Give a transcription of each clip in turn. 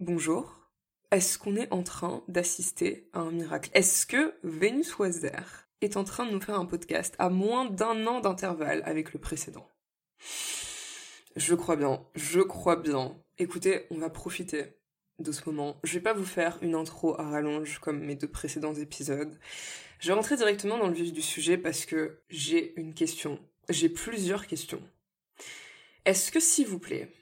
Bonjour. Est-ce qu'on est en train d'assister à un miracle? Est-ce que Vénus Wazer est en train de nous faire un podcast à moins d'un an d'intervalle avec le précédent? Je crois bien, je crois bien. Écoutez, on va profiter de ce moment. Je vais pas vous faire une intro à rallonge comme mes deux précédents épisodes. Je vais rentrer directement dans le vif du sujet parce que j'ai une question. J'ai plusieurs questions. Est-ce que, s'il vous plaît,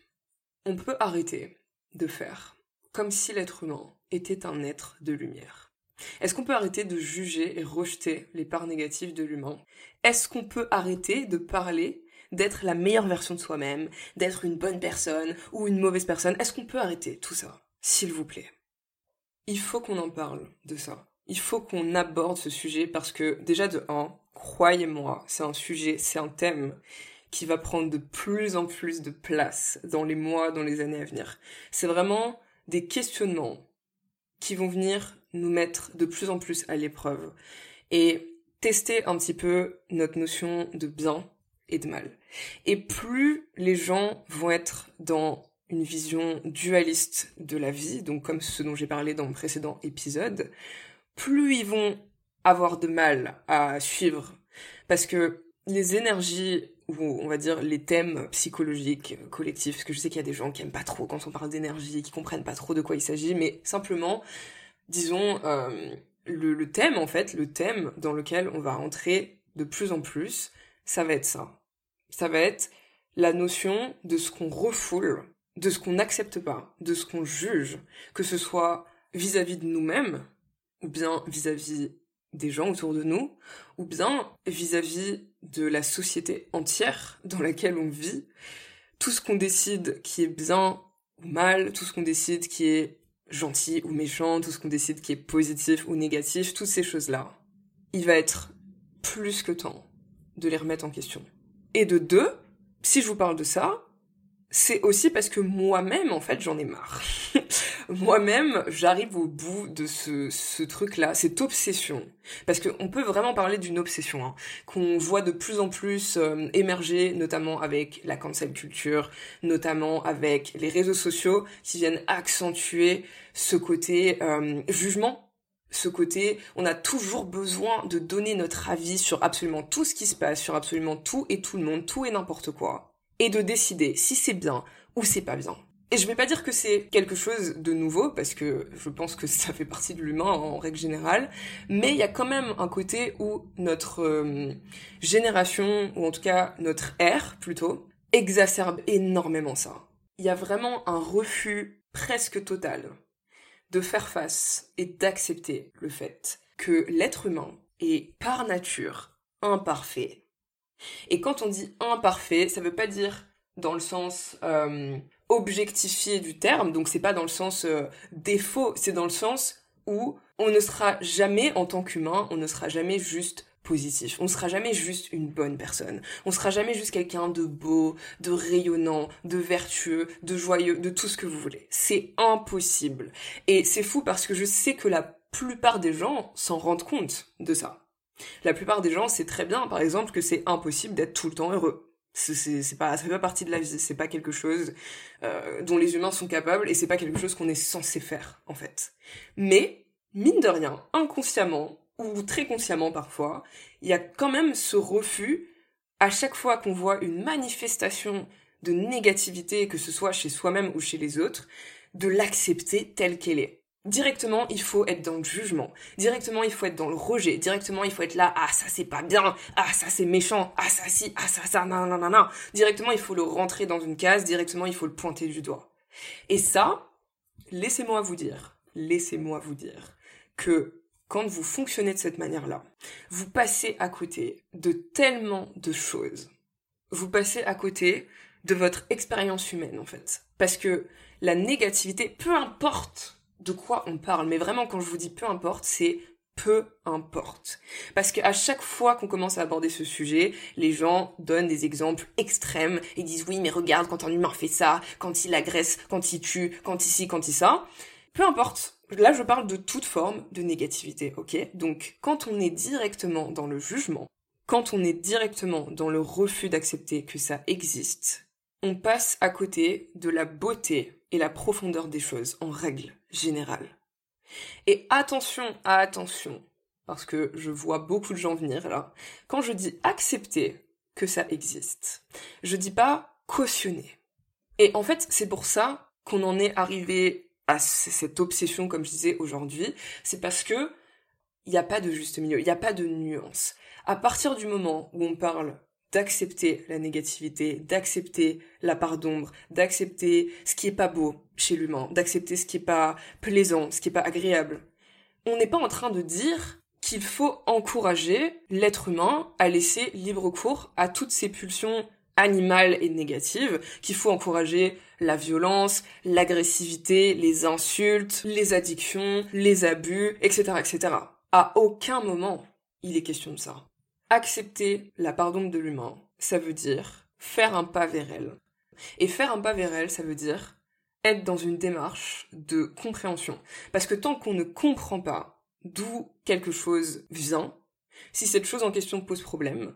on peut arrêter de faire comme si l'être humain était un être de lumière Est-ce qu'on peut arrêter de juger et rejeter les parts négatives de l'humain? Est-ce qu'on peut arrêter de parler d'être la meilleure version de soi-même, d'être une bonne personne ou une mauvaise personne? Est-ce qu'on peut arrêter tout ça S'il vous plaît? Il faut qu'on en parle de ça. Il faut qu'on aborde ce sujet parce que déjà de 1, croyez-moi, c'est un sujet, c'est un thème qui va prendre de plus en plus de place dans les mois, dans les années à venir. C'est vraiment des questionnements qui vont venir nous mettre de plus en plus à l'épreuve et tester un petit peu notre notion de bien et de mal. Et plus les gens vont être dans une vision dualiste de la vie, donc comme ce dont j'ai parlé dans mon précédent épisode, plus ils vont avoir de mal à suivre parce que les énergies on va dire les thèmes psychologiques collectifs, parce que je sais qu'il y a des gens qui aiment pas trop quand on parle d'énergie, qui comprennent pas trop de quoi il s'agit, mais simplement, disons, euh, le, le thème en fait, le thème dans lequel on va rentrer de plus en plus, ça va être ça. Ça va être la notion de ce qu'on refoule, de ce qu'on n'accepte pas, de ce qu'on juge, que ce soit vis-à-vis de nous-mêmes, ou bien vis-à-vis des gens autour de nous, ou bien vis-à-vis de la société entière dans laquelle on vit, tout ce qu'on décide qui est bien ou mal, tout ce qu'on décide qui est gentil ou méchant, tout ce qu'on décide qui est positif ou négatif, toutes ces choses-là, il va être plus que temps de les remettre en question. Et de deux, si je vous parle de ça, c'est aussi parce que moi-même, en fait, j'en ai marre. moi-même, j'arrive au bout de ce, ce truc-là, cette obsession. Parce qu'on peut vraiment parler d'une obsession, hein, qu'on voit de plus en plus euh, émerger, notamment avec la cancel culture, notamment avec les réseaux sociaux qui viennent accentuer ce côté euh, jugement ce côté, on a toujours besoin de donner notre avis sur absolument tout ce qui se passe, sur absolument tout et tout le monde, tout et n'importe quoi et de décider si c'est bien ou c'est pas bien. Et je vais pas dire que c'est quelque chose de nouveau, parce que je pense que ça fait partie de l'humain en règle générale, mais il y a quand même un côté où notre euh, génération, ou en tout cas notre ère plutôt, exacerbe énormément ça. Il y a vraiment un refus presque total de faire face et d'accepter le fait que l'être humain est par nature imparfait et quand on dit imparfait, ça veut pas dire dans le sens euh, objectifié du terme, donc c'est pas dans le sens euh, défaut, c'est dans le sens où on ne sera jamais, en tant qu'humain, on ne sera jamais juste positif. On ne sera jamais juste une bonne personne. On ne sera jamais juste quelqu'un de beau, de rayonnant, de vertueux, de joyeux, de tout ce que vous voulez. C'est impossible. Et c'est fou parce que je sais que la plupart des gens s'en rendent compte de ça. La plupart des gens, c'est très bien, par exemple, que c'est impossible d'être tout le temps heureux. C'est pas, pas partie de la vie, c'est pas quelque chose euh, dont les humains sont capables et c'est pas quelque chose qu'on est censé faire, en fait. Mais, mine de rien, inconsciemment, ou très consciemment parfois, il y a quand même ce refus, à chaque fois qu'on voit une manifestation de négativité, que ce soit chez soi-même ou chez les autres, de l'accepter telle qu'elle est. Directement, il faut être dans le jugement. Directement, il faut être dans le rejet. Directement, il faut être là, ah, ça c'est pas bien. Ah, ça c'est méchant. Ah, ça si. Ah, ça, ça, non, non, non, non. Directement, il faut le rentrer dans une case. Directement, il faut le pointer du doigt. Et ça, laissez-moi vous dire, laissez-moi vous dire que quand vous fonctionnez de cette manière-là, vous passez à côté de tellement de choses. Vous passez à côté de votre expérience humaine, en fait. Parce que la négativité, peu importe de quoi on parle. Mais vraiment, quand je vous dis peu importe, c'est peu importe. Parce qu'à chaque fois qu'on commence à aborder ce sujet, les gens donnent des exemples extrêmes et disent oui, mais regarde quand un humain fait ça, quand il agresse, quand il tue, quand ici, quand il ça. Peu importe. Là, je parle de toute forme de négativité, ok? Donc, quand on est directement dans le jugement, quand on est directement dans le refus d'accepter que ça existe, on passe à côté de la beauté et la profondeur des choses en règle générale. Et attention, attention, parce que je vois beaucoup de gens venir là. Quand je dis accepter que ça existe, je dis pas cautionner. Et en fait, c'est pour ça qu'on en est arrivé à cette obsession, comme je disais aujourd'hui. C'est parce que il n'y a pas de juste milieu, il n'y a pas de nuance. À partir du moment où on parle d'accepter la négativité, d'accepter la part d'ombre, d'accepter ce qui est pas beau chez l'humain, d'accepter ce qui est pas plaisant, ce qui est pas agréable. On n'est pas en train de dire qu'il faut encourager l'être humain à laisser libre cours à toutes ses pulsions animales et négatives, qu'il faut encourager la violence, l'agressivité, les insultes, les addictions, les abus, etc., etc. À aucun moment il est question de ça. Accepter la pardon de l'humain, ça veut dire faire un pas vers elle. Et faire un pas vers elle, ça veut dire être dans une démarche de compréhension. Parce que tant qu'on ne comprend pas d'où quelque chose vient, si cette chose en question pose problème,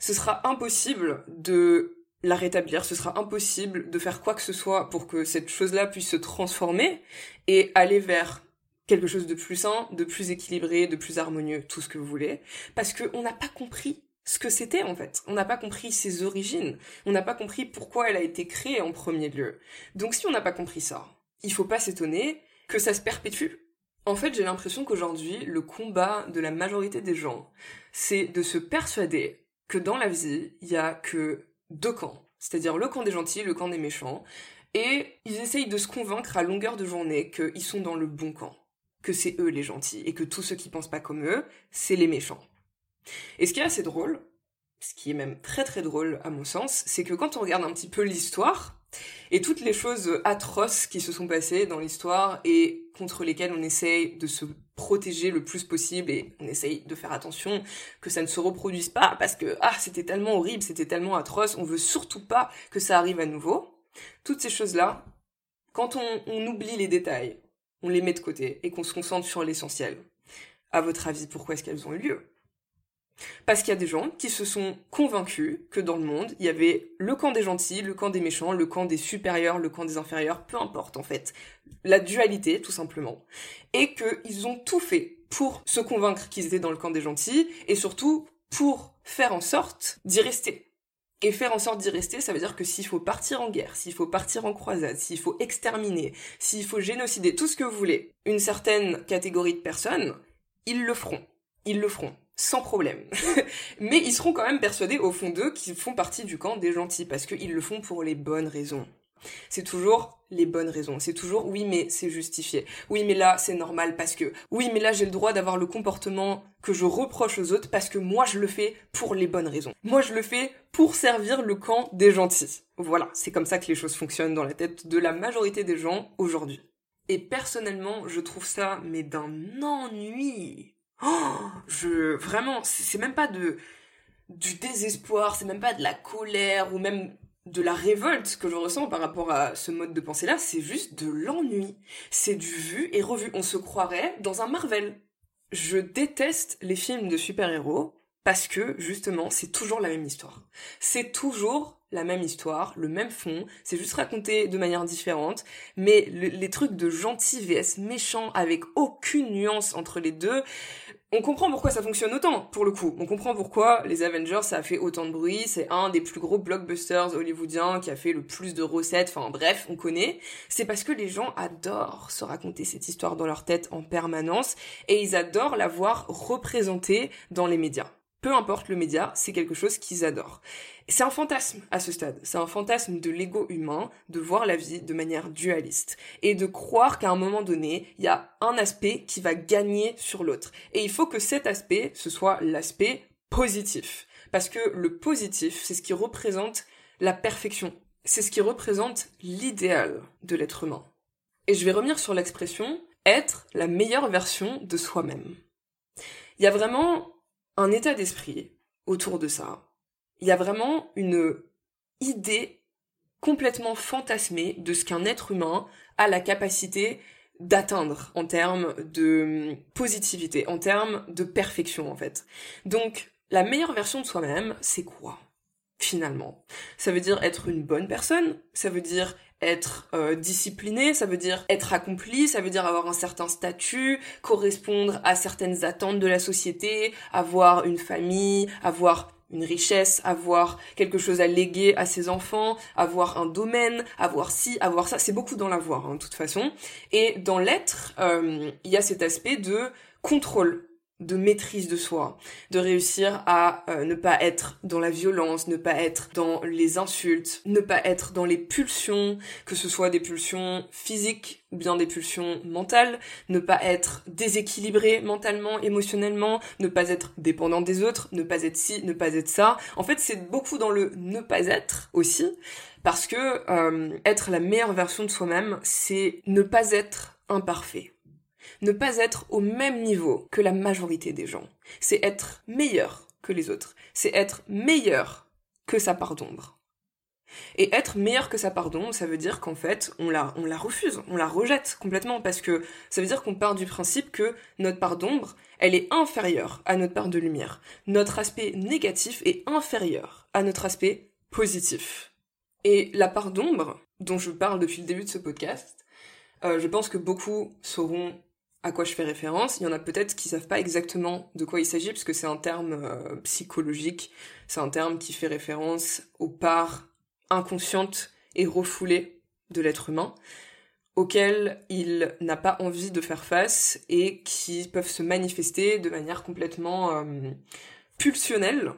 ce sera impossible de la rétablir, ce sera impossible de faire quoi que ce soit pour que cette chose-là puisse se transformer et aller vers quelque chose de plus sain, de plus équilibré, de plus harmonieux, tout ce que vous voulez, parce qu'on n'a pas compris ce que c'était en fait. On n'a pas compris ses origines. On n'a pas compris pourquoi elle a été créée en premier lieu. Donc si on n'a pas compris ça, il faut pas s'étonner que ça se perpétue. En fait, j'ai l'impression qu'aujourd'hui, le combat de la majorité des gens, c'est de se persuader que dans la vie, il y a que deux camps. C'est-à-dire le camp des gentils, le camp des méchants. Et ils essayent de se convaincre à longueur de journée qu'ils sont dans le bon camp que c'est eux les gentils et que tous ceux qui pensent pas comme eux, c'est les méchants. Et ce qui est assez drôle, ce qui est même très très drôle à mon sens, c'est que quand on regarde un petit peu l'histoire et toutes les choses atroces qui se sont passées dans l'histoire et contre lesquelles on essaye de se protéger le plus possible et on essaye de faire attention que ça ne se reproduise pas parce que ah c'était tellement horrible, c'était tellement atroce, on veut surtout pas que ça arrive à nouveau. Toutes ces choses-là, quand on, on oublie les détails, on les met de côté et qu'on se concentre sur l'essentiel. À votre avis, pourquoi est-ce qu'elles ont eu lieu? Parce qu'il y a des gens qui se sont convaincus que dans le monde, il y avait le camp des gentils, le camp des méchants, le camp des supérieurs, le camp des inférieurs, peu importe en fait. La dualité, tout simplement. Et qu'ils ont tout fait pour se convaincre qu'ils étaient dans le camp des gentils et surtout pour faire en sorte d'y rester. Et faire en sorte d'y rester, ça veut dire que s'il faut partir en guerre, s'il faut partir en croisade, s'il faut exterminer, s'il faut génocider, tout ce que vous voulez, une certaine catégorie de personnes, ils le feront. Ils le feront. Sans problème. Mais ils seront quand même persuadés au fond d'eux qu'ils font partie du camp des gentils, parce qu'ils le font pour les bonnes raisons. C'est toujours les bonnes raisons. C'est toujours oui mais c'est justifié. Oui mais là c'est normal parce que oui mais là j'ai le droit d'avoir le comportement que je reproche aux autres parce que moi je le fais pour les bonnes raisons. Moi je le fais pour servir le camp des gentils. Voilà, c'est comme ça que les choses fonctionnent dans la tête de la majorité des gens aujourd'hui. Et personnellement, je trouve ça mais d'un ennui. Oh, je vraiment c'est même pas de du désespoir, c'est même pas de la colère ou même de la révolte que je ressens par rapport à ce mode de pensée-là, c'est juste de l'ennui. C'est du vu et revu. On se croirait dans un Marvel. Je déteste les films de super-héros parce que, justement, c'est toujours la même histoire. C'est toujours la même histoire, le même fond, c'est juste raconté de manière différente, mais les trucs de gentil vs méchant avec aucune nuance entre les deux, on comprend pourquoi ça fonctionne autant, pour le coup. On comprend pourquoi les Avengers, ça a fait autant de bruit. C'est un des plus gros blockbusters hollywoodiens qui a fait le plus de recettes. Enfin, bref, on connaît. C'est parce que les gens adorent se raconter cette histoire dans leur tête en permanence et ils adorent la voir représentée dans les médias peu importe le média, c'est quelque chose qu'ils adorent. C'est un fantasme à ce stade, c'est un fantasme de l'ego humain de voir la vie de manière dualiste et de croire qu'à un moment donné, il y a un aspect qui va gagner sur l'autre. Et il faut que cet aspect, ce soit l'aspect positif. Parce que le positif, c'est ce qui représente la perfection. C'est ce qui représente l'idéal de l'être humain. Et je vais revenir sur l'expression être la meilleure version de soi-même. Il y a vraiment un état d'esprit autour de ça. Il y a vraiment une idée complètement fantasmée de ce qu'un être humain a la capacité d'atteindre en termes de positivité, en termes de perfection en fait. Donc la meilleure version de soi-même, c'est quoi? Finalement. Ça veut dire être une bonne personne, ça veut dire être euh, discipliné, ça veut dire être accompli, ça veut dire avoir un certain statut, correspondre à certaines attentes de la société, avoir une famille, avoir une richesse, avoir quelque chose à léguer à ses enfants, avoir un domaine, avoir ci, avoir ça. C'est beaucoup dans l'avoir, hein, de toute façon. Et dans l'être, euh, il y a cet aspect de contrôle de maîtrise de soi, de réussir à euh, ne pas être dans la violence, ne pas être dans les insultes, ne pas être dans les pulsions, que ce soit des pulsions physiques ou bien des pulsions mentales, ne pas être déséquilibré mentalement, émotionnellement, ne pas être dépendant des autres, ne pas être ci, ne pas être ça. En fait, c'est beaucoup dans le ne pas être aussi, parce que euh, être la meilleure version de soi-même, c'est ne pas être imparfait ne pas être au même niveau que la majorité des gens. C'est être meilleur que les autres. C'est être meilleur que sa part d'ombre. Et être meilleur que sa part d'ombre, ça veut dire qu'en fait, on la, refuse, on la rejette complètement, parce que ça veut dire qu'on part du principe que notre part d'ombre, elle est inférieure à notre part de lumière. Notre aspect négatif est inférieur à notre aspect positif. Et la part d'ombre, dont je parle depuis le début de ce podcast, euh, je pense que beaucoup sauront à quoi je fais référence. Il y en a peut-être qui savent pas exactement de quoi il s'agit parce que c'est un terme euh, psychologique. C'est un terme qui fait référence aux parts inconscientes et refoulées de l'être humain auxquelles il n'a pas envie de faire face et qui peuvent se manifester de manière complètement euh, pulsionnelle.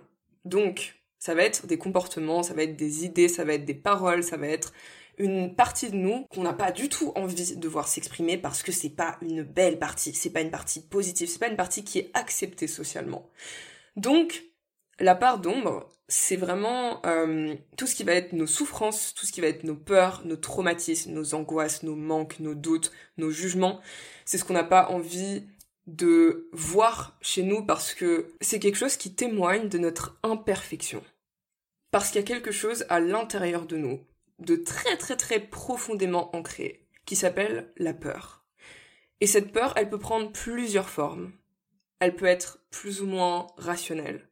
Donc, ça va être des comportements, ça va être des idées, ça va être des paroles, ça va être une partie de nous qu'on n'a pas du tout envie de voir s'exprimer parce que c'est pas une belle partie, c'est pas une partie positive, c'est pas une partie qui est acceptée socialement. Donc, la part d'ombre, c'est vraiment euh, tout ce qui va être nos souffrances, tout ce qui va être nos peurs, nos traumatismes, nos angoisses, nos manques, nos doutes, nos jugements. C'est ce qu'on n'a pas envie de voir chez nous parce que c'est quelque chose qui témoigne de notre imperfection. Parce qu'il y a quelque chose à l'intérieur de nous de très très très profondément ancré, qui s'appelle la peur. Et cette peur, elle peut prendre plusieurs formes. Elle peut être plus ou moins rationnelle.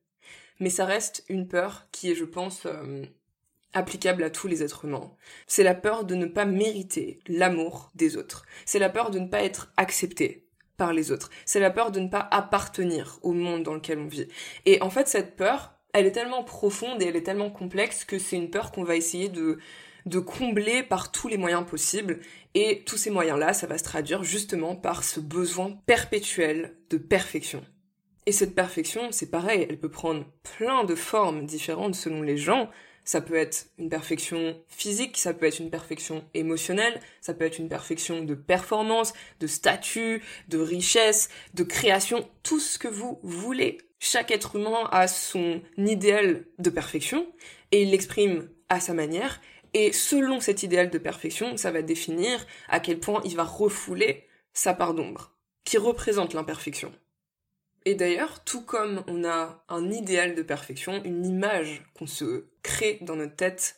Mais ça reste une peur qui est, je pense, euh, applicable à tous les êtres humains. C'est la peur de ne pas mériter l'amour des autres. C'est la peur de ne pas être accepté par les autres. C'est la peur de ne pas appartenir au monde dans lequel on vit. Et en fait, cette peur, elle est tellement profonde et elle est tellement complexe que c'est une peur qu'on va essayer de de combler par tous les moyens possibles. Et tous ces moyens-là, ça va se traduire justement par ce besoin perpétuel de perfection. Et cette perfection, c'est pareil, elle peut prendre plein de formes différentes selon les gens. Ça peut être une perfection physique, ça peut être une perfection émotionnelle, ça peut être une perfection de performance, de statut, de richesse, de création, tout ce que vous voulez. Chaque être humain a son idéal de perfection et il l'exprime à sa manière et selon cet idéal de perfection, ça va définir à quel point il va refouler sa part d'ombre, qui représente l'imperfection. Et d'ailleurs, tout comme on a un idéal de perfection, une image qu'on se crée dans notre tête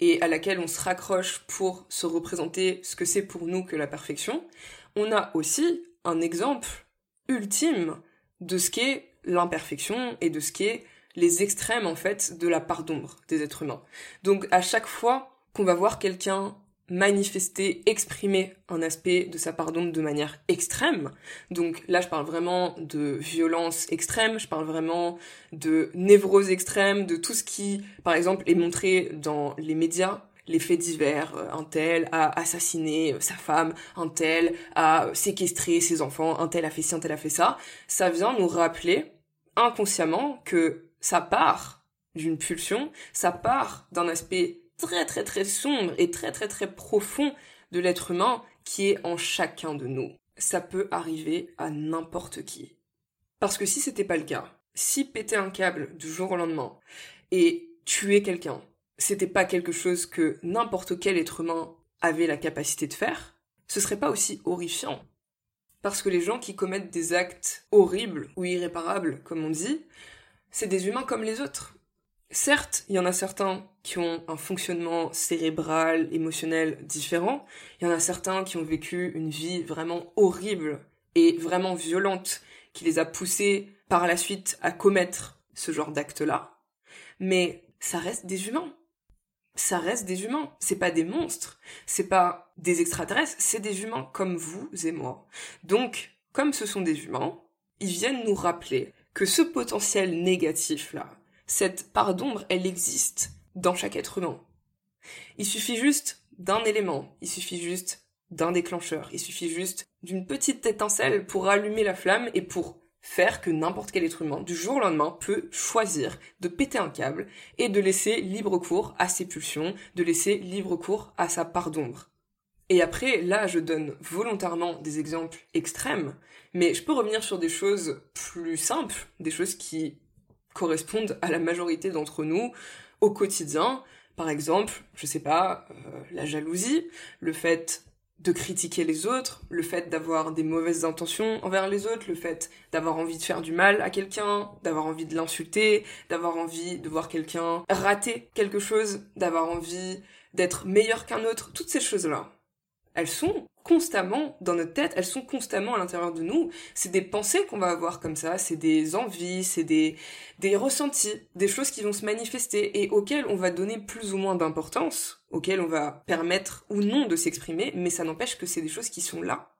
et à laquelle on se raccroche pour se représenter ce que c'est pour nous que la perfection, on a aussi un exemple ultime de ce qu'est l'imperfection et de ce qu'est les extrêmes en fait de la part d'ombre des êtres humains. Donc à chaque fois qu'on va voir quelqu'un manifester, exprimer un aspect de sa part d'ombre de manière extrême. Donc là, je parle vraiment de violence extrême, je parle vraiment de névrose extrême, de tout ce qui, par exemple, est montré dans les médias, les faits divers, euh, un tel a assassiné sa femme, un tel a séquestré ses enfants, un tel a fait ci, un tel a fait ça. Ça vient nous rappeler inconsciemment que ça part d'une pulsion, ça part d'un aspect très très très sombre et très très très profond de l'être humain qui est en chacun de nous. Ça peut arriver à n'importe qui. Parce que si c'était pas le cas, si péter un câble du jour au lendemain et tuer quelqu'un, c'était pas quelque chose que n'importe quel être humain avait la capacité de faire, ce serait pas aussi horrifiant. Parce que les gens qui commettent des actes horribles ou irréparables, comme on dit, c'est des humains comme les autres. Certes, il y en a certains qui ont un fonctionnement cérébral, émotionnel différent. Il y en a certains qui ont vécu une vie vraiment horrible et vraiment violente qui les a poussés par la suite à commettre ce genre d'acte-là. Mais ça reste des humains. Ça reste des humains. C'est pas des monstres. C'est pas des extraterrestres. C'est des humains comme vous et moi. Donc, comme ce sont des humains, ils viennent nous rappeler que ce potentiel négatif-là, cette part d'ombre, elle existe dans chaque être humain. Il suffit juste d'un élément. Il suffit juste d'un déclencheur. Il suffit juste d'une petite étincelle pour allumer la flamme et pour faire que n'importe quel être humain, du jour au lendemain, peut choisir de péter un câble et de laisser libre cours à ses pulsions, de laisser libre cours à sa part d'ombre. Et après, là, je donne volontairement des exemples extrêmes, mais je peux revenir sur des choses plus simples, des choses qui correspondent à la majorité d'entre nous au quotidien. Par exemple, je sais pas, euh, la jalousie, le fait de critiquer les autres, le fait d'avoir des mauvaises intentions envers les autres, le fait d'avoir envie de faire du mal à quelqu'un, d'avoir envie de l'insulter, d'avoir envie de voir quelqu'un rater quelque chose, d'avoir envie d'être meilleur qu'un autre, toutes ces choses-là. Elles sont constamment dans notre tête, elles sont constamment à l'intérieur de nous. C'est des pensées qu'on va avoir comme ça, c'est des envies, c'est des, des ressentis, des choses qui vont se manifester et auxquelles on va donner plus ou moins d'importance, auxquelles on va permettre ou non de s'exprimer, mais ça n'empêche que c'est des choses qui sont là.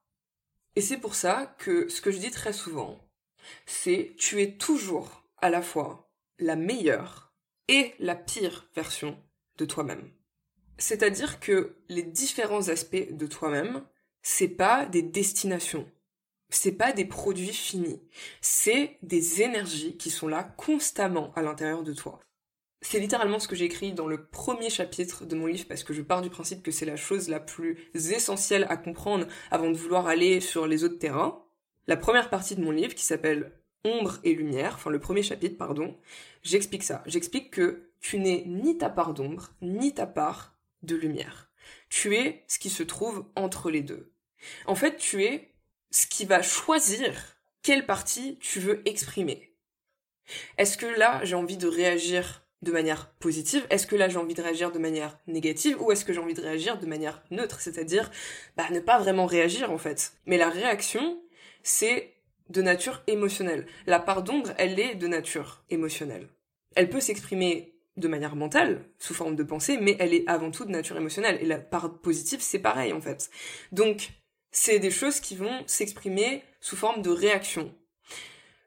Et c'est pour ça que ce que je dis très souvent, c'est tu es toujours à la fois la meilleure et la pire version de toi-même. C'est-à-dire que les différents aspects de toi-même, c'est pas des destinations. C'est pas des produits finis. C'est des énergies qui sont là constamment à l'intérieur de toi. C'est littéralement ce que j'ai écrit dans le premier chapitre de mon livre parce que je pars du principe que c'est la chose la plus essentielle à comprendre avant de vouloir aller sur les autres terrains. La première partie de mon livre qui s'appelle Ombre et lumière, enfin le premier chapitre, pardon, j'explique ça. J'explique que tu n'es ni ta part d'ombre, ni ta part de lumière. Tu es ce qui se trouve entre les deux. En fait, tu es ce qui va choisir quelle partie tu veux exprimer. Est-ce que là, j'ai envie de réagir de manière positive? Est-ce que là, j'ai envie de réagir de manière négative? Ou est-ce que j'ai envie de réagir de manière neutre? C'est-à-dire, bah, ne pas vraiment réagir, en fait. Mais la réaction, c'est de nature émotionnelle. La part d'ombre, elle est de nature émotionnelle. Elle peut s'exprimer de manière mentale, sous forme de pensée, mais elle est avant tout de nature émotionnelle. Et la part positive, c'est pareil en fait. Donc, c'est des choses qui vont s'exprimer sous forme de réaction.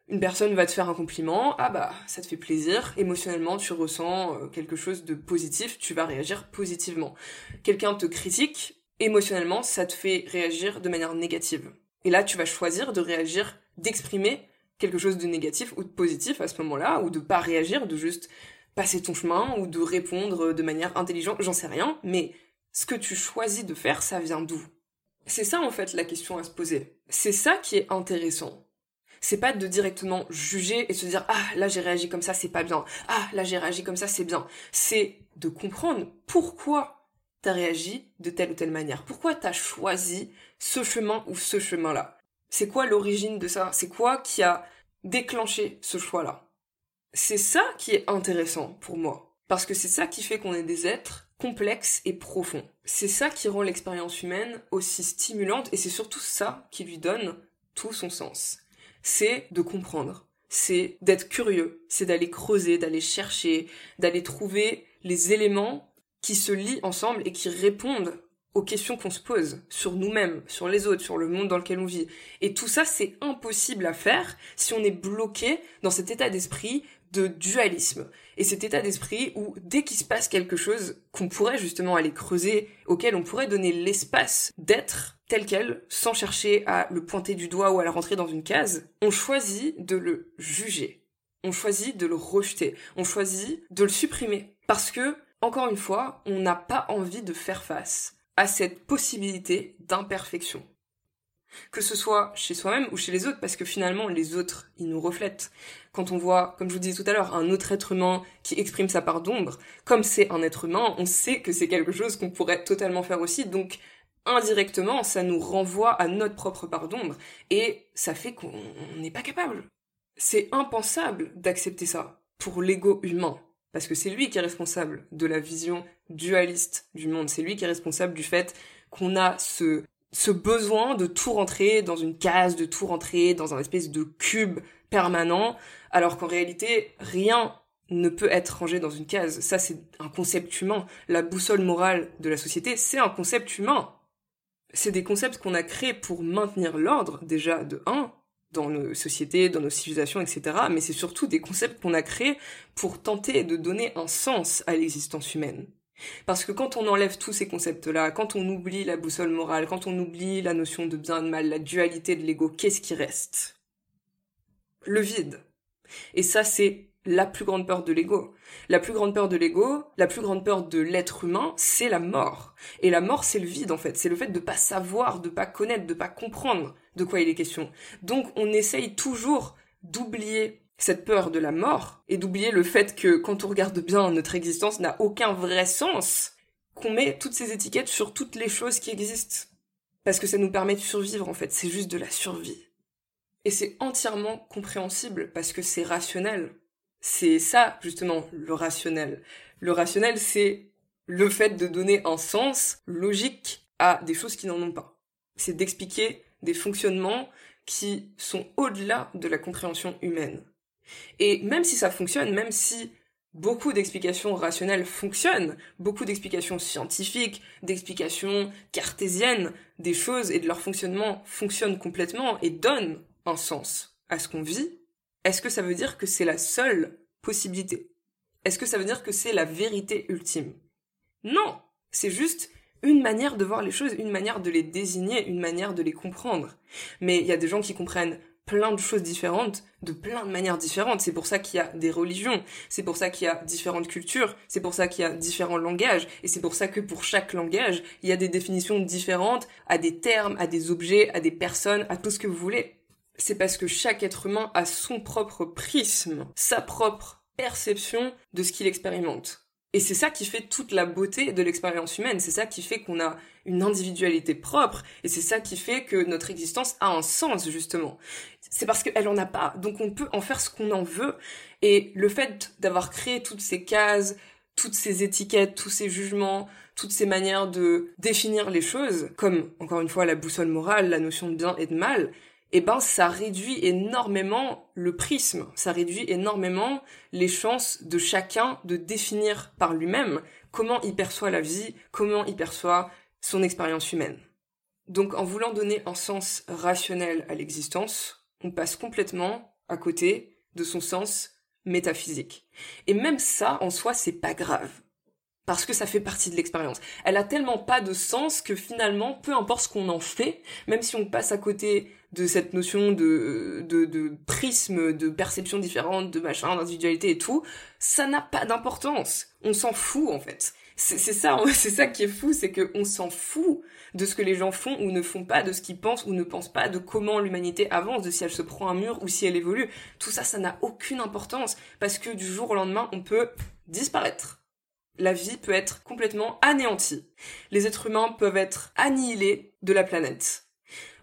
Une personne va te faire un compliment, ah bah ça te fait plaisir, émotionnellement tu ressens euh, quelque chose de positif, tu vas réagir positivement. Quelqu'un te critique, émotionnellement ça te fait réagir de manière négative. Et là tu vas choisir de réagir, d'exprimer quelque chose de négatif ou de positif à ce moment-là, ou de pas réagir, de juste passer ton chemin ou de répondre de manière intelligente, j'en sais rien, mais ce que tu choisis de faire, ça vient d'où? C'est ça en fait la question à se poser. C'est ça qui est intéressant. C'est pas de directement juger et se dire ah là j'ai réagi comme ça c'est pas bien, ah là j'ai réagi comme ça c'est bien. C'est de comprendre pourquoi t'as réagi de telle ou telle manière, pourquoi t'as choisi ce chemin ou ce chemin-là. C'est quoi l'origine de ça? C'est quoi qui a déclenché ce choix-là? C'est ça qui est intéressant pour moi. Parce que c'est ça qui fait qu'on est des êtres complexes et profonds. C'est ça qui rend l'expérience humaine aussi stimulante et c'est surtout ça qui lui donne tout son sens. C'est de comprendre. C'est d'être curieux. C'est d'aller creuser, d'aller chercher, d'aller trouver les éléments qui se lient ensemble et qui répondent aux questions qu'on se pose sur nous-mêmes, sur les autres, sur le monde dans lequel on vit. Et tout ça, c'est impossible à faire si on est bloqué dans cet état d'esprit de dualisme. Et cet état d'esprit où dès qu'il se passe quelque chose qu'on pourrait justement aller creuser, auquel on pourrait donner l'espace d'être tel quel, sans chercher à le pointer du doigt ou à le rentrer dans une case, on choisit de le juger. On choisit de le rejeter. On choisit de le supprimer. Parce que, encore une fois, on n'a pas envie de faire face à cette possibilité d'imperfection que ce soit chez soi-même ou chez les autres, parce que finalement, les autres, ils nous reflètent. Quand on voit, comme je vous disais tout à l'heure, un autre être humain qui exprime sa part d'ombre, comme c'est un être humain, on sait que c'est quelque chose qu'on pourrait totalement faire aussi, donc indirectement, ça nous renvoie à notre propre part d'ombre, et ça fait qu'on n'est pas capable. C'est impensable d'accepter ça pour l'ego humain, parce que c'est lui qui est responsable de la vision dualiste du monde, c'est lui qui est responsable du fait qu'on a ce ce besoin de tout rentrer dans une case, de tout rentrer dans un espèce de cube permanent, alors qu'en réalité, rien ne peut être rangé dans une case. Ça, c'est un concept humain. La boussole morale de la société, c'est un concept humain. C'est des concepts qu'on a créés pour maintenir l'ordre, déjà, de un, dans nos sociétés, dans nos civilisations, etc. Mais c'est surtout des concepts qu'on a créés pour tenter de donner un sens à l'existence humaine. Parce que quand on enlève tous ces concepts-là, quand on oublie la boussole morale, quand on oublie la notion de bien et de mal, la dualité de l'ego, qu'est-ce qui reste? Le vide. Et ça, c'est la plus grande peur de l'ego. La plus grande peur de l'ego, la plus grande peur de l'être humain, c'est la mort. Et la mort, c'est le vide, en fait. C'est le fait de pas savoir, de pas connaître, de pas comprendre de quoi il est question. Donc, on essaye toujours d'oublier cette peur de la mort et d'oublier le fait que quand on regarde bien notre existence n'a aucun vrai sens, qu'on met toutes ces étiquettes sur toutes les choses qui existent. Parce que ça nous permet de survivre en fait, c'est juste de la survie. Et c'est entièrement compréhensible parce que c'est rationnel. C'est ça justement le rationnel. Le rationnel c'est le fait de donner un sens logique à des choses qui n'en ont pas. C'est d'expliquer des fonctionnements qui sont au-delà de la compréhension humaine. Et même si ça fonctionne, même si beaucoup d'explications rationnelles fonctionnent, beaucoup d'explications scientifiques, d'explications cartésiennes des choses et de leur fonctionnement fonctionnent complètement et donnent un sens à ce qu'on vit, est-ce que ça veut dire que c'est la seule possibilité? Est-ce que ça veut dire que c'est la vérité ultime? Non, c'est juste une manière de voir les choses, une manière de les désigner, une manière de les comprendre. Mais il y a des gens qui comprennent plein de choses différentes, de plein de manières différentes. C'est pour ça qu'il y a des religions, c'est pour ça qu'il y a différentes cultures, c'est pour ça qu'il y a différents langages, et c'est pour ça que pour chaque langage, il y a des définitions différentes à des termes, à des objets, à des personnes, à tout ce que vous voulez. C'est parce que chaque être humain a son propre prisme, sa propre perception de ce qu'il expérimente. Et c'est ça qui fait toute la beauté de l'expérience humaine, c'est ça qui fait qu'on a une individualité propre, et c'est ça qui fait que notre existence a un sens, justement. C'est parce qu'elle en a pas, donc on peut en faire ce qu'on en veut, et le fait d'avoir créé toutes ces cases, toutes ces étiquettes, tous ces jugements, toutes ces manières de définir les choses, comme, encore une fois, la boussole morale, la notion de bien et de mal, eh ben ça réduit énormément le prisme, ça réduit énormément les chances de chacun de définir par lui-même comment il perçoit la vie, comment il perçoit son expérience humaine. Donc en voulant donner un sens rationnel à l'existence, on passe complètement à côté de son sens métaphysique. Et même ça, en soi, c'est pas grave. Parce que ça fait partie de l'expérience. Elle a tellement pas de sens que finalement, peu importe ce qu'on en fait, même si on passe à côté de cette notion de, de, de prisme, de perception différente, de machin, d'individualité et tout, ça n'a pas d'importance. On s'en fout, en fait. C'est ça, c'est ça qui est fou, c'est qu'on s'en fout de ce que les gens font ou ne font pas, de ce qu'ils pensent ou ne pensent pas, de comment l'humanité avance, de si elle se prend un mur ou si elle évolue. Tout ça, ça n'a aucune importance parce que du jour au lendemain, on peut disparaître. La vie peut être complètement anéantie. Les êtres humains peuvent être annihilés de la planète.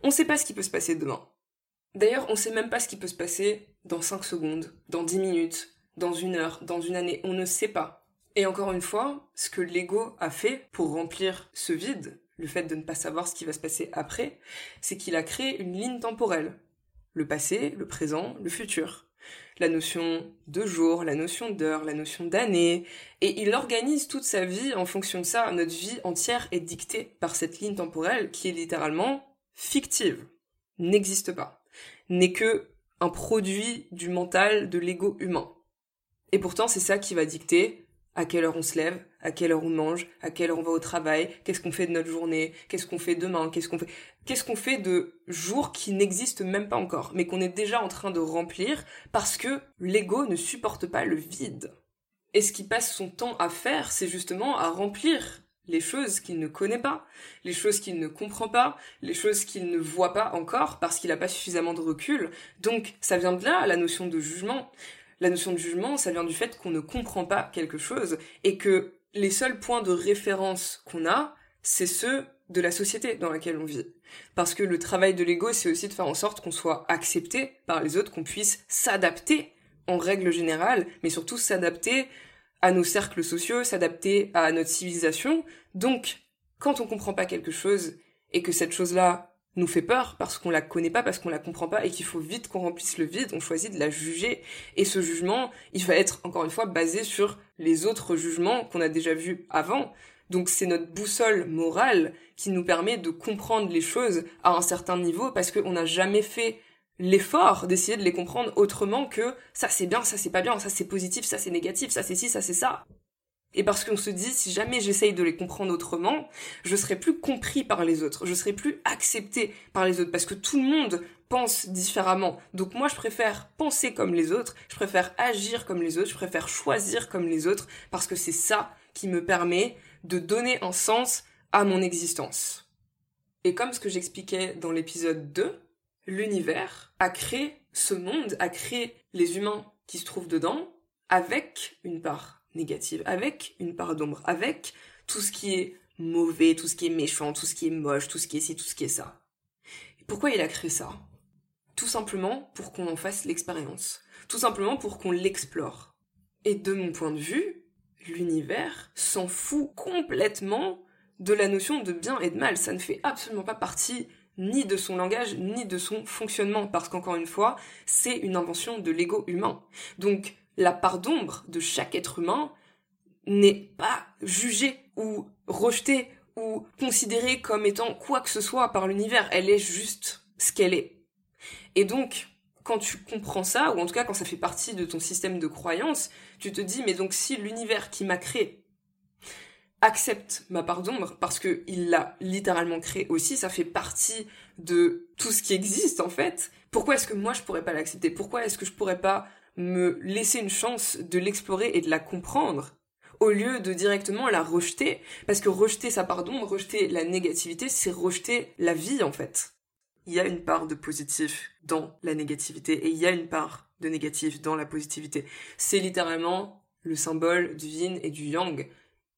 On sait pas ce qui peut se passer demain. D'ailleurs, on sait même pas ce qui peut se passer dans 5 secondes, dans 10 minutes, dans une heure, dans une année. On ne sait pas. Et encore une fois, ce que l'ego a fait pour remplir ce vide, le fait de ne pas savoir ce qui va se passer après, c'est qu'il a créé une ligne temporelle. Le passé, le présent, le futur. La notion de jour, la notion d'heure, la notion d'année. Et il organise toute sa vie en fonction de ça. Notre vie entière est dictée par cette ligne temporelle qui est littéralement fictive, n'existe pas, n'est que un produit du mental de l'ego humain. Et pourtant, c'est ça qui va dicter à quelle heure on se lève, à quelle heure on mange, à quelle heure on va au travail, qu'est-ce qu'on fait de notre journée, qu'est-ce qu'on fait demain, qu'est-ce qu'on fait, qu'est-ce qu'on fait de jours qui n'existent même pas encore, mais qu'on est déjà en train de remplir parce que l'ego ne supporte pas le vide. Et ce qui passe son temps à faire, c'est justement à remplir les choses qu'il ne connaît pas, les choses qu'il ne comprend pas, les choses qu'il ne voit pas encore parce qu'il n'a pas suffisamment de recul. Donc ça vient de là, la notion de jugement. La notion de jugement, ça vient du fait qu'on ne comprend pas quelque chose et que les seuls points de référence qu'on a, c'est ceux de la société dans laquelle on vit. Parce que le travail de l'ego, c'est aussi de faire en sorte qu'on soit accepté par les autres, qu'on puisse s'adapter en règle générale, mais surtout s'adapter à nos cercles sociaux, s'adapter à notre civilisation. Donc, quand on comprend pas quelque chose et que cette chose-là nous fait peur parce qu'on la connaît pas, parce qu'on la comprend pas et qu'il faut vite qu'on remplisse le vide, on choisit de la juger. Et ce jugement, il va être encore une fois basé sur les autres jugements qu'on a déjà vus avant. Donc c'est notre boussole morale qui nous permet de comprendre les choses à un certain niveau parce qu'on n'a jamais fait l'effort d'essayer de les comprendre autrement que ça c'est bien, ça c'est pas bien, ça c'est positif, ça c'est négatif, ça c'est ci, ça c'est ça. Et parce qu'on se dit, si jamais j'essaye de les comprendre autrement, je serai plus compris par les autres, je serai plus accepté par les autres, parce que tout le monde pense différemment. Donc moi, je préfère penser comme les autres, je préfère agir comme les autres, je préfère choisir comme les autres, parce que c'est ça qui me permet de donner un sens à mon existence. Et comme ce que j'expliquais dans l'épisode 2, l'univers a créé ce monde, a créé les humains qui se trouvent dedans, avec une part négative, avec une part d'ombre, avec tout ce qui est mauvais, tout ce qui est méchant, tout ce qui est moche, tout ce qui est ci, tout ce qui est ça. Pourquoi il a créé ça? Tout simplement pour qu'on en fasse l'expérience. Tout simplement pour qu'on l'explore. Et de mon point de vue, l'univers s'en fout complètement de la notion de bien et de mal. Ça ne fait absolument pas partie ni de son langage, ni de son fonctionnement, parce qu'encore une fois, c'est une invention de l'ego humain. Donc, la part d'ombre de chaque être humain n'est pas jugée ou rejetée ou considérée comme étant quoi que ce soit par l'univers. Elle est juste ce qu'elle est. Et donc, quand tu comprends ça, ou en tout cas quand ça fait partie de ton système de croyance, tu te dis, mais donc si l'univers qui m'a créé accepte ma part d'ombre, parce qu'il l'a littéralement créé aussi, ça fait partie de tout ce qui existe en fait, pourquoi est-ce que moi je pourrais pas l'accepter? Pourquoi est-ce que je pourrais pas me laisser une chance de l'explorer et de la comprendre au lieu de directement la rejeter parce que rejeter sa pardon, rejeter la négativité, c'est rejeter la vie en fait. Il y a une part de positif dans la négativité et il y a une part de négatif dans la positivité. C'est littéralement le symbole du yin et du yang.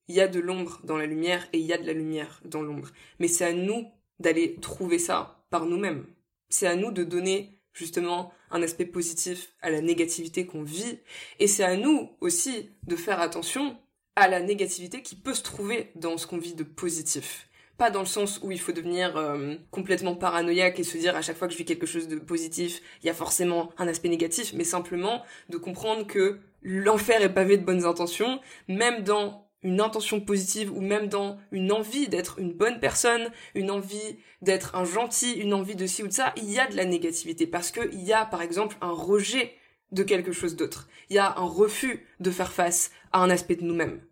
Il y a de l'ombre dans la lumière et il y a de la lumière dans l'ombre. Mais c'est à nous d'aller trouver ça par nous-mêmes. C'est à nous de donner justement un aspect positif à la négativité qu'on vit. Et c'est à nous aussi de faire attention à la négativité qui peut se trouver dans ce qu'on vit de positif. Pas dans le sens où il faut devenir euh, complètement paranoïaque et se dire à chaque fois que je vis quelque chose de positif, il y a forcément un aspect négatif, mais simplement de comprendre que l'enfer est pavé de bonnes intentions, même dans une intention positive ou même dans une envie d'être une bonne personne, une envie d'être un gentil, une envie de ci ou de ça, il y a de la négativité parce qu'il y a par exemple un rejet de quelque chose d'autre. Il y a un refus de faire face à un aspect de nous-mêmes.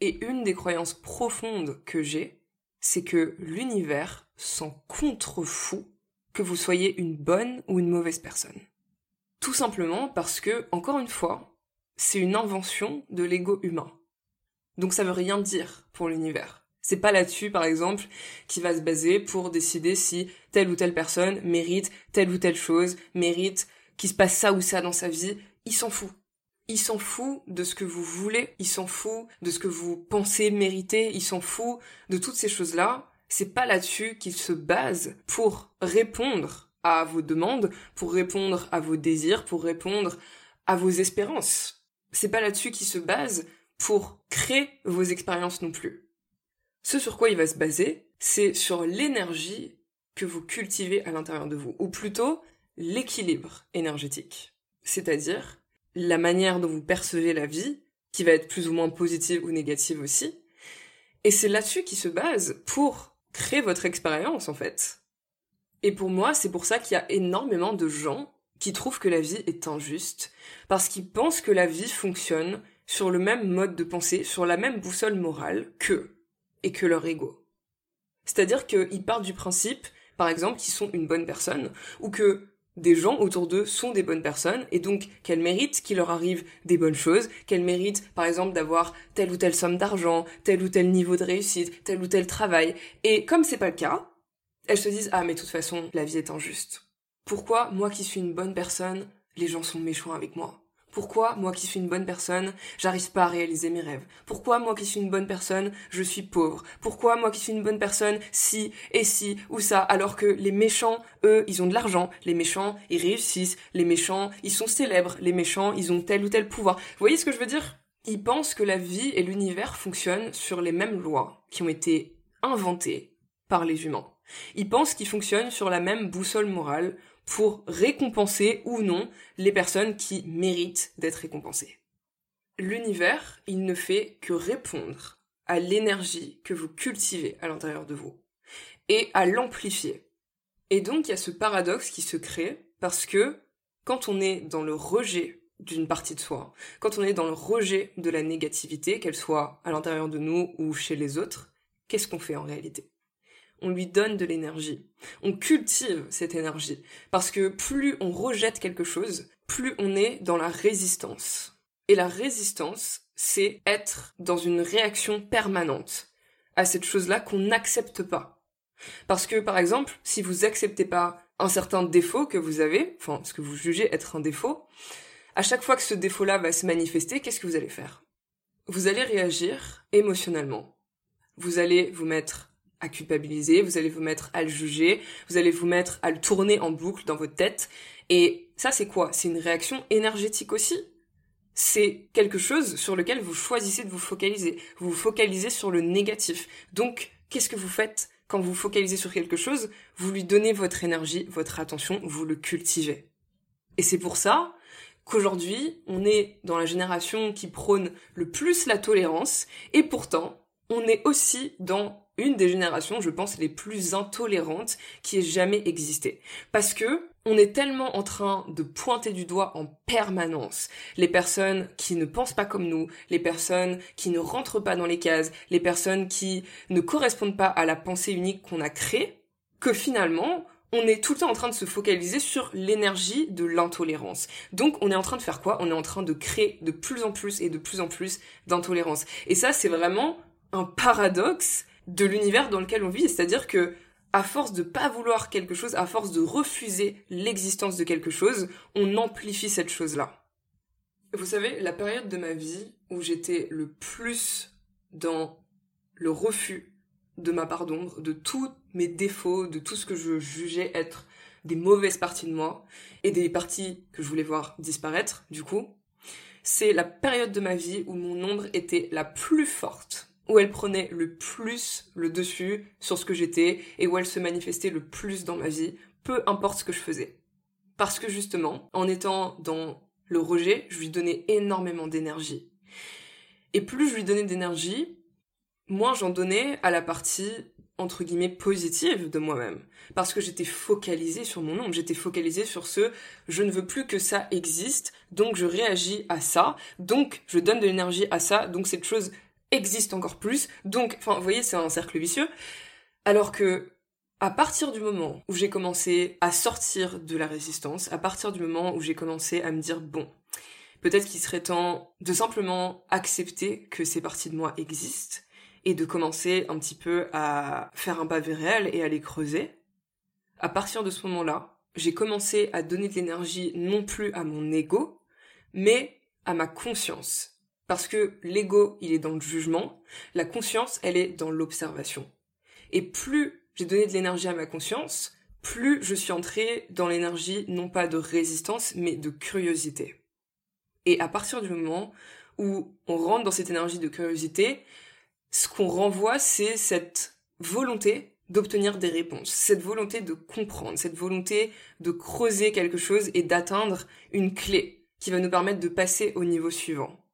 Et une des croyances profondes que j'ai, c'est que l'univers s'en contrefou que vous soyez une bonne ou une mauvaise personne. Tout simplement parce que, encore une fois, c'est une invention de l'ego humain. Donc ça veut rien dire pour l'univers. C'est pas là-dessus, par exemple, qui va se baser pour décider si telle ou telle personne mérite telle ou telle chose, mérite qu'il se passe ça ou ça dans sa vie. Il s'en fout. Il s'en fout de ce que vous voulez, il s'en fout de ce que vous pensez mériter, il s'en fout de toutes ces choses-là. C'est pas là-dessus qu'il se base pour répondre à vos demandes, pour répondre à vos désirs, pour répondre à vos espérances. C'est pas là-dessus qu'il se base pour créer vos expériences non plus. Ce sur quoi il va se baser, c'est sur l'énergie que vous cultivez à l'intérieur de vous, ou plutôt l'équilibre énergétique. C'est-à-dire la manière dont vous percevez la vie, qui va être plus ou moins positive ou négative aussi. Et c'est là-dessus qui se base pour créer votre expérience, en fait. Et pour moi, c'est pour ça qu'il y a énormément de gens qui trouvent que la vie est injuste, parce qu'ils pensent que la vie fonctionne sur le même mode de pensée, sur la même boussole morale qu'eux et que leur ego. C'est-à-dire qu'ils partent du principe, par exemple, qu'ils sont une bonne personne, ou que des gens autour d'eux sont des bonnes personnes, et donc qu'elles méritent qu'il leur arrive des bonnes choses, qu'elles méritent, par exemple, d'avoir telle ou telle somme d'argent, tel ou tel niveau de réussite, tel ou tel travail. Et comme c'est pas le cas, elles se disent, ah, mais de toute façon, la vie est injuste. Pourquoi, moi qui suis une bonne personne, les gens sont méchants avec moi? Pourquoi, moi qui suis une bonne personne, j'arrive pas à réaliser mes rêves? Pourquoi, moi qui suis une bonne personne, je suis pauvre? Pourquoi, moi qui suis une bonne personne, si et si ou ça Alors que les méchants, eux, ils ont de l'argent, les méchants, ils réussissent, les méchants, ils sont célèbres, les méchants, ils ont tel ou tel pouvoir. Vous voyez ce que je veux dire? Ils pensent que la vie et l'univers fonctionnent sur les mêmes lois qui ont été inventées par les humains. Ils pensent qu'ils fonctionnent sur la même boussole morale pour récompenser ou non les personnes qui méritent d'être récompensées. L'univers, il ne fait que répondre à l'énergie que vous cultivez à l'intérieur de vous et à l'amplifier. Et donc il y a ce paradoxe qui se crée parce que quand on est dans le rejet d'une partie de soi, quand on est dans le rejet de la négativité, qu'elle soit à l'intérieur de nous ou chez les autres, qu'est-ce qu'on fait en réalité? On lui donne de l'énergie. On cultive cette énergie. Parce que plus on rejette quelque chose, plus on est dans la résistance. Et la résistance, c'est être dans une réaction permanente à cette chose-là qu'on n'accepte pas. Parce que, par exemple, si vous acceptez pas un certain défaut que vous avez, enfin, ce que vous jugez être un défaut, à chaque fois que ce défaut-là va se manifester, qu'est-ce que vous allez faire? Vous allez réagir émotionnellement. Vous allez vous mettre à culpabiliser, vous allez vous mettre à le juger, vous allez vous mettre à le tourner en boucle dans votre tête. Et ça, c'est quoi? C'est une réaction énergétique aussi. C'est quelque chose sur lequel vous choisissez de vous focaliser. Vous vous focalisez sur le négatif. Donc, qu'est-ce que vous faites quand vous focalisez sur quelque chose? Vous lui donnez votre énergie, votre attention, vous le cultivez. Et c'est pour ça qu'aujourd'hui, on est dans la génération qui prône le plus la tolérance, et pourtant, on est aussi dans une des générations, je pense, les plus intolérantes qui ait jamais existé. Parce que on est tellement en train de pointer du doigt en permanence les personnes qui ne pensent pas comme nous, les personnes qui ne rentrent pas dans les cases, les personnes qui ne correspondent pas à la pensée unique qu'on a créée, que finalement, on est tout le temps en train de se focaliser sur l'énergie de l'intolérance. Donc on est en train de faire quoi? On est en train de créer de plus en plus et de plus en plus d'intolérance. Et ça c'est vraiment paradoxe de l'univers dans lequel on vit, c'est-à-dire que à force de pas vouloir quelque chose, à force de refuser l'existence de quelque chose, on amplifie cette chose-là. Vous savez, la période de ma vie où j'étais le plus dans le refus de ma part d'ombre, de tous mes défauts, de tout ce que je jugeais être des mauvaises parties de moi et des parties que je voulais voir disparaître, du coup, c'est la période de ma vie où mon ombre était la plus forte, où elle prenait le plus le dessus sur ce que j'étais et où elle se manifestait le plus dans ma vie, peu importe ce que je faisais. Parce que justement, en étant dans le rejet, je lui donnais énormément d'énergie. Et plus je lui donnais d'énergie, moins j'en donnais à la partie entre guillemets positive de moi-même parce que j'étais focalisée sur mon ombre, j'étais focalisée sur ce je ne veux plus que ça existe, donc je réagis à ça, donc je donne de l'énergie à ça, donc cette chose existe encore plus. Donc enfin vous voyez, c'est un cercle vicieux alors que à partir du moment où j'ai commencé à sortir de la résistance, à partir du moment où j'ai commencé à me dire bon, peut-être qu'il serait temps de simplement accepter que ces parties de moi existent et de commencer un petit peu à faire un pavé réel et à les creuser. À partir de ce moment-là, j'ai commencé à donner de l'énergie non plus à mon ego, mais à ma conscience. Parce que l'ego, il est dans le jugement, la conscience, elle est dans l'observation. Et plus j'ai donné de l'énergie à ma conscience, plus je suis entrée dans l'énergie non pas de résistance, mais de curiosité. Et à partir du moment où on rentre dans cette énergie de curiosité, ce qu'on renvoie, c'est cette volonté d'obtenir des réponses, cette volonté de comprendre, cette volonté de creuser quelque chose et d'atteindre une clé qui va nous permettre de passer au niveau suivant.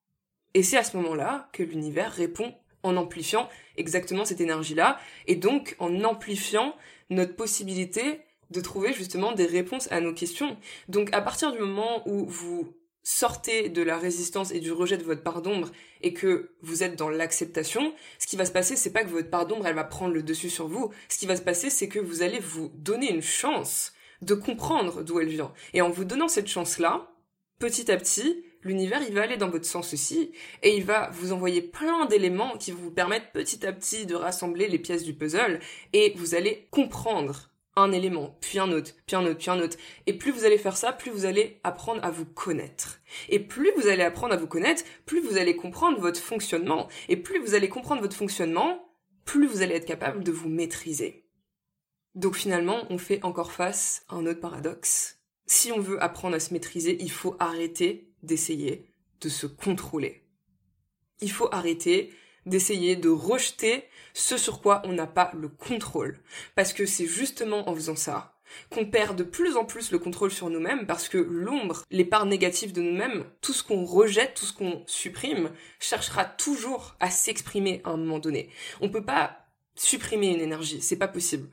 Et c'est à ce moment-là que l'univers répond en amplifiant exactement cette énergie-là, et donc en amplifiant notre possibilité de trouver justement des réponses à nos questions. Donc à partir du moment où vous sortez de la résistance et du rejet de votre part d'ombre et que vous êtes dans l'acceptation, ce qui va se passer, c'est pas que votre part d'ombre, elle va prendre le dessus sur vous. Ce qui va se passer, c'est que vous allez vous donner une chance de comprendre d'où elle vient. Et en vous donnant cette chance-là, petit à petit, l'univers, il va aller dans votre sens aussi, et il va vous envoyer plein d'éléments qui vont vous permettre petit à petit de rassembler les pièces du puzzle, et vous allez comprendre un élément, puis un autre, puis un autre, puis un autre. Et plus vous allez faire ça, plus vous allez apprendre à vous connaître. Et plus vous allez apprendre à vous connaître, plus vous allez comprendre votre fonctionnement. Et plus vous allez comprendre votre fonctionnement, plus vous allez être capable de vous maîtriser. Donc finalement, on fait encore face à un autre paradoxe. Si on veut apprendre à se maîtriser, il faut arrêter d'essayer de se contrôler. Il faut arrêter d'essayer de rejeter ce sur quoi on n'a pas le contrôle. Parce que c'est justement en faisant ça qu'on perd de plus en plus le contrôle sur nous-mêmes parce que l'ombre, les parts négatives de nous-mêmes, tout ce qu'on rejette, tout ce qu'on supprime, cherchera toujours à s'exprimer à un moment donné. On peut pas supprimer une énergie, c'est pas possible.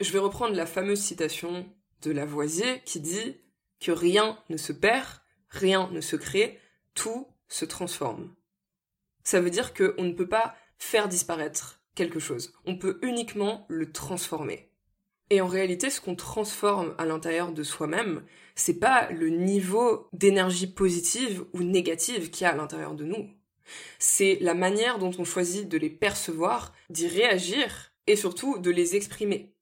Je vais reprendre la fameuse citation de Lavoisier qui dit que rien ne se perd, rien ne se crée, tout se transforme. Ça veut dire qu'on ne peut pas faire disparaître quelque chose, on peut uniquement le transformer. Et en réalité, ce qu'on transforme à l'intérieur de soi-même, c'est pas le niveau d'énergie positive ou négative qu'il y a à l'intérieur de nous. C'est la manière dont on choisit de les percevoir, d'y réagir et surtout de les exprimer.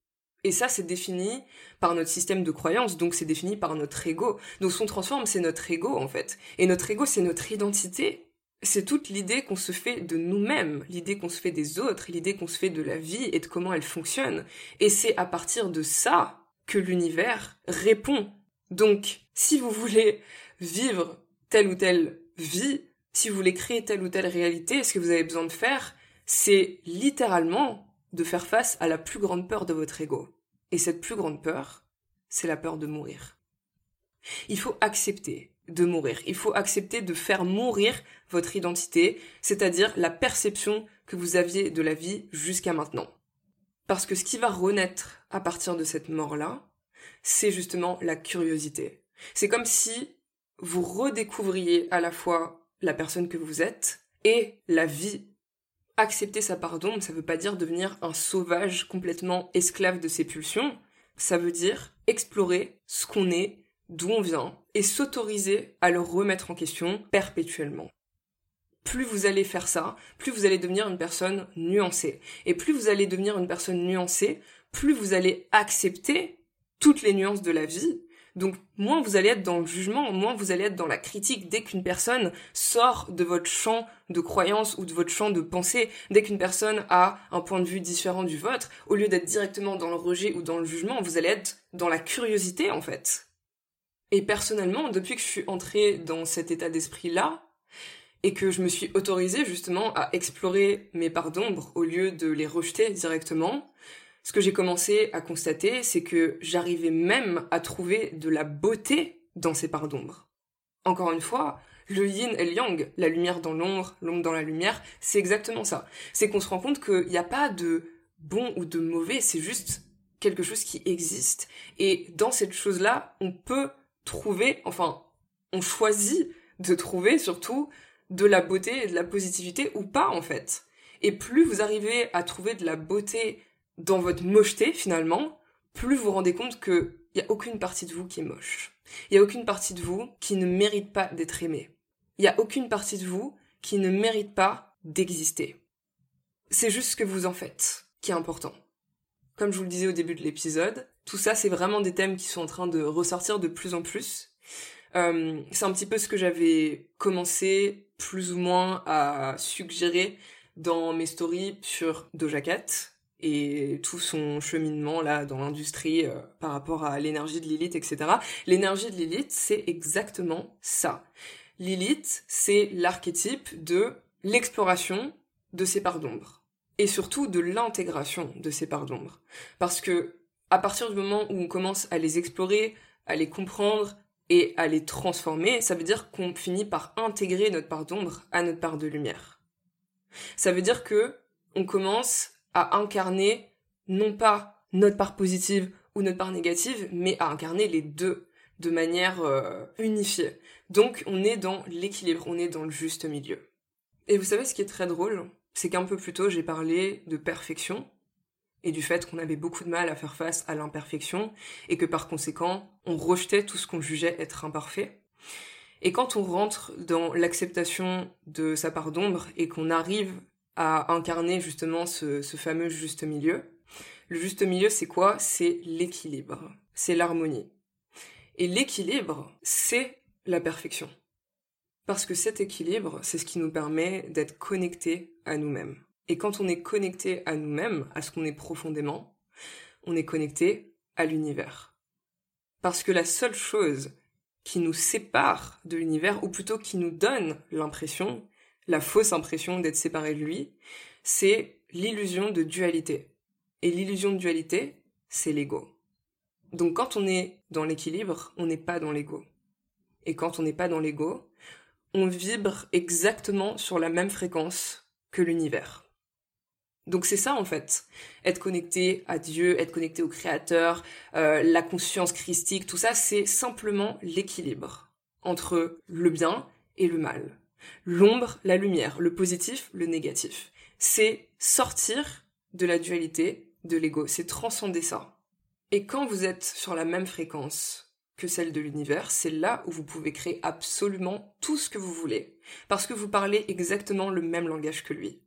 Et ça, c'est défini par notre système de croyance, donc c'est défini par notre ego. Donc ce qu'on transforme, c'est notre ego, en fait. Et notre ego, c'est notre identité c'est toute l'idée qu'on se fait de nous-mêmes, l'idée qu'on se fait des autres, l'idée qu'on se fait de la vie et de comment elle fonctionne. Et c'est à partir de ça que l'univers répond. Donc, si vous voulez vivre telle ou telle vie, si vous voulez créer telle ou telle réalité, ce que vous avez besoin de faire, c'est littéralement de faire face à la plus grande peur de votre ego. Et cette plus grande peur, c'est la peur de mourir. Il faut accepter de mourir. Il faut accepter de faire mourir votre identité, c'est-à-dire la perception que vous aviez de la vie jusqu'à maintenant. Parce que ce qui va renaître à partir de cette mort-là, c'est justement la curiosité. C'est comme si vous redécouvriez à la fois la personne que vous êtes et la vie. Accepter sa pardon, ça veut pas dire devenir un sauvage complètement esclave de ses pulsions, ça veut dire explorer ce qu'on est, d'où on vient, et s'autoriser à le remettre en question perpétuellement. Plus vous allez faire ça, plus vous allez devenir une personne nuancée. Et plus vous allez devenir une personne nuancée, plus vous allez accepter toutes les nuances de la vie. Donc moins vous allez être dans le jugement, moins vous allez être dans la critique dès qu'une personne sort de votre champ de croyance ou de votre champ de pensée, dès qu'une personne a un point de vue différent du vôtre, au lieu d'être directement dans le rejet ou dans le jugement, vous allez être dans la curiosité en fait. Et personnellement, depuis que je suis entrée dans cet état d'esprit-là, et que je me suis autorisée justement à explorer mes parts d'ombre au lieu de les rejeter directement, ce que j'ai commencé à constater, c'est que j'arrivais même à trouver de la beauté dans ces parts d'ombre. Encore une fois, le yin et le yang, la lumière dans l'ombre, l'ombre dans la lumière, c'est exactement ça. C'est qu'on se rend compte qu'il n'y a pas de bon ou de mauvais, c'est juste quelque chose qui existe. Et dans cette chose-là, on peut trouver, enfin, on choisit de trouver surtout de la beauté et de la positivité ou pas en fait. Et plus vous arrivez à trouver de la beauté dans votre mocheté finalement, plus vous vous rendez compte qu'il n'y a aucune partie de vous qui est moche. Il n'y a aucune partie de vous qui ne mérite pas d'être aimée. Il n'y a aucune partie de vous qui ne mérite pas d'exister. C'est juste ce que vous en faites qui est important. Comme je vous le disais au début de l'épisode, tout ça, c'est vraiment des thèmes qui sont en train de ressortir de plus en plus. Euh, c'est un petit peu ce que j'avais commencé plus ou moins à suggérer dans mes stories sur Doja Cat et tout son cheminement là dans l'industrie euh, par rapport à l'énergie de Lilith, etc. L'énergie de Lilith, c'est exactement ça. Lilith, c'est l'archétype de l'exploration de ses parts d'ombre et surtout de l'intégration de ses parts d'ombre. Parce que à partir du moment où on commence à les explorer, à les comprendre et à les transformer, ça veut dire qu'on finit par intégrer notre part d'ombre à notre part de lumière. Ça veut dire que on commence à incarner non pas notre part positive ou notre part négative, mais à incarner les deux de manière euh, unifiée. Donc on est dans l'équilibre, on est dans le juste milieu. Et vous savez ce qui est très drôle, c'est qu'un peu plus tôt j'ai parlé de perfection, et du fait qu'on avait beaucoup de mal à faire face à l'imperfection et que par conséquent, on rejetait tout ce qu'on jugeait être imparfait. Et quand on rentre dans l'acceptation de sa part d'ombre et qu'on arrive incarner justement ce, ce fameux juste milieu, le juste milieu c'est quoi? C'est l'équilibre, c'est l'harmonie. Et l'équilibre, c'est la perfection. Parce que cet équilibre, c'est ce qui nous permet d'être connectés à nous-mêmes. Et quand on est connecté à nous-mêmes, à ce qu'on est profondément, on est connecté à l'univers. Parce que la seule chose qui nous sépare de l'univers, ou plutôt qui nous donne l'impression, la fausse impression d'être séparé de lui, c'est l'illusion de dualité. Et l'illusion de dualité, c'est l'ego. Donc quand on est dans l'équilibre, on n'est pas dans l'ego. Et quand on n'est pas dans l'ego, on vibre exactement sur la même fréquence que l'univers. Donc c'est ça en fait, être connecté à Dieu, être connecté au Créateur, euh, la conscience christique, tout ça c'est simplement l'équilibre entre le bien et le mal, l'ombre, la lumière, le positif, le négatif. C'est sortir de la dualité, de l'ego, c'est transcender ça. Et quand vous êtes sur la même fréquence que celle de l'univers, c'est là où vous pouvez créer absolument tout ce que vous voulez, parce que vous parlez exactement le même langage que lui.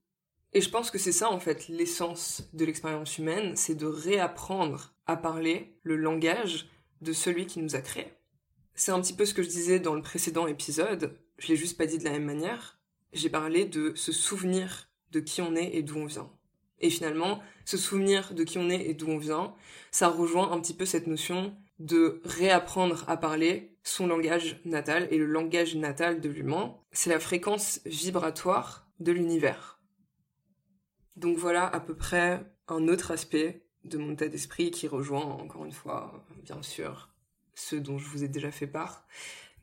Et je pense que c'est ça en fait l'essence de l'expérience humaine, c'est de réapprendre à parler le langage de celui qui nous a créés. C'est un petit peu ce que je disais dans le précédent épisode, je l'ai juste pas dit de la même manière. J'ai parlé de se souvenir de qui on est et d'où on vient. Et finalement, se souvenir de qui on est et d'où on vient, ça rejoint un petit peu cette notion de réapprendre à parler son langage natal. Et le langage natal de l'humain, c'est la fréquence vibratoire de l'univers. Donc voilà à peu près un autre aspect de mon état d'esprit qui rejoint encore une fois, bien sûr, ceux dont je vous ai déjà fait part.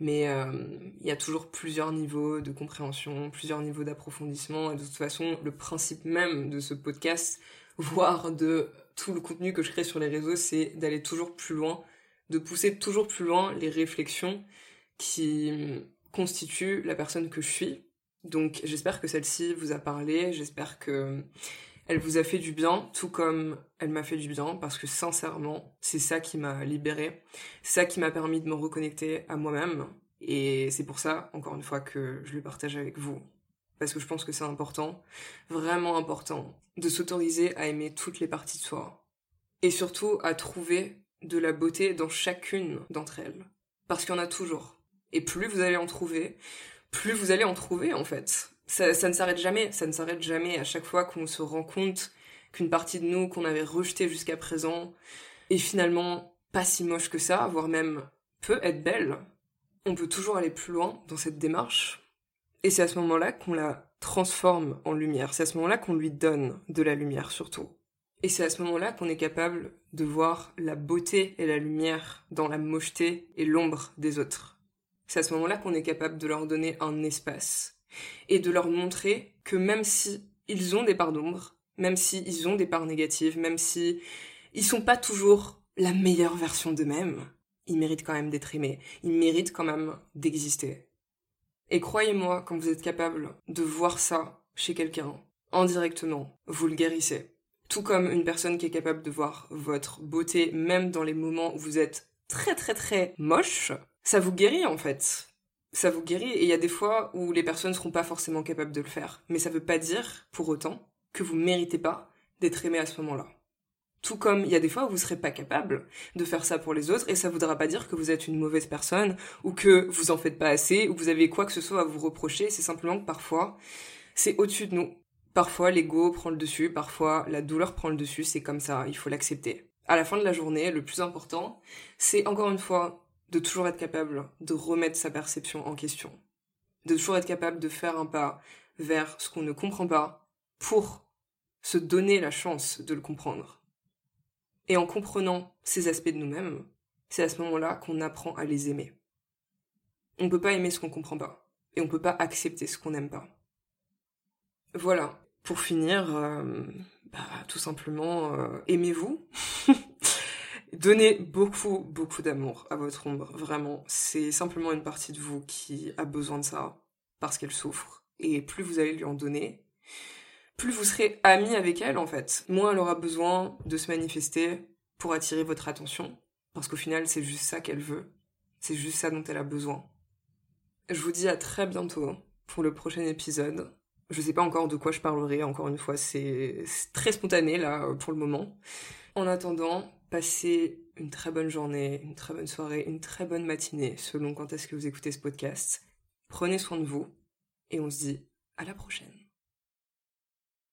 Mais euh, il y a toujours plusieurs niveaux de compréhension, plusieurs niveaux d'approfondissement. Et de toute façon, le principe même de ce podcast, voire de tout le contenu que je crée sur les réseaux, c'est d'aller toujours plus loin, de pousser toujours plus loin les réflexions qui constituent la personne que je suis, donc j'espère que celle-ci vous a parlé, j'espère que elle vous a fait du bien, tout comme elle m'a fait du bien, parce que sincèrement, c'est ça qui m'a libérée, ça qui m'a permis de me reconnecter à moi-même, et c'est pour ça, encore une fois, que je le partage avec vous. Parce que je pense que c'est important, vraiment important, de s'autoriser à aimer toutes les parties de soi. Et surtout à trouver de la beauté dans chacune d'entre elles. Parce qu'il y en a toujours. Et plus vous allez en trouver, plus vous allez en trouver en fait. Ça, ne s'arrête jamais, ça ne s'arrête jamais. À chaque fois qu'on se rend compte qu'une partie de nous qu'on avait rejetée jusqu'à présent est finalement pas si moche que ça, voire même peut être belle, on peut toujours aller plus loin dans cette démarche. Et c'est à ce moment-là qu'on la transforme en lumière. C'est à ce moment-là qu'on lui donne de la lumière surtout. Et c'est à ce moment-là qu'on est capable de voir la beauté et la lumière dans la mocheté et l'ombre des autres. C'est à ce moment-là qu'on est capable de leur donner un espace et de leur montrer que même si ils ont des parts d'ombre, même si ils ont des parts négatives, même si ils sont pas toujours la meilleure version d'eux-mêmes, ils méritent quand même d'être aimés, ils méritent quand même d'exister. Et croyez-moi, quand vous êtes capable de voir ça chez quelqu'un, indirectement, vous le guérissez. Tout comme une personne qui est capable de voir votre beauté, même dans les moments où vous êtes très très très moche, ça vous guérit en fait. Ça vous guérit et il y a des fois où les personnes ne seront pas forcément capables de le faire. Mais ça veut pas dire, pour autant, que vous méritez pas d'être aimé à ce moment-là. Tout comme il y a des fois où vous serez pas capable de faire ça pour les autres et ça voudra pas dire que vous êtes une mauvaise personne ou que vous en faites pas assez ou que vous avez quoi que ce soit à vous reprocher, c'est simplement que parfois c'est au-dessus de nous. Parfois l'ego prend le dessus, parfois la douleur prend le dessus, c'est comme ça, il faut l'accepter. À la fin de la journée, le plus important, c'est encore une fois de toujours être capable de remettre sa perception en question, de toujours être capable de faire un pas vers ce qu'on ne comprend pas pour se donner la chance de le comprendre. Et en comprenant ces aspects de nous-mêmes, c'est à ce moment-là qu'on apprend à les aimer. On ne peut pas aimer ce qu'on comprend pas, et on ne peut pas accepter ce qu'on n'aime pas. Voilà. Pour finir, euh, bah, tout simplement, euh, aimez-vous. Donnez beaucoup, beaucoup d'amour à votre ombre, vraiment. C'est simplement une partie de vous qui a besoin de ça, parce qu'elle souffre. Et plus vous allez lui en donner, plus vous serez ami avec elle, en fait. Moins elle aura besoin de se manifester pour attirer votre attention, parce qu'au final, c'est juste ça qu'elle veut. C'est juste ça dont elle a besoin. Je vous dis à très bientôt pour le prochain épisode. Je sais pas encore de quoi je parlerai, encore une fois, c'est très spontané là pour le moment. En attendant, Passez une très bonne journée, une très bonne soirée, une très bonne matinée, selon quand est-ce que vous écoutez ce podcast. Prenez soin de vous et on se dit à la prochaine.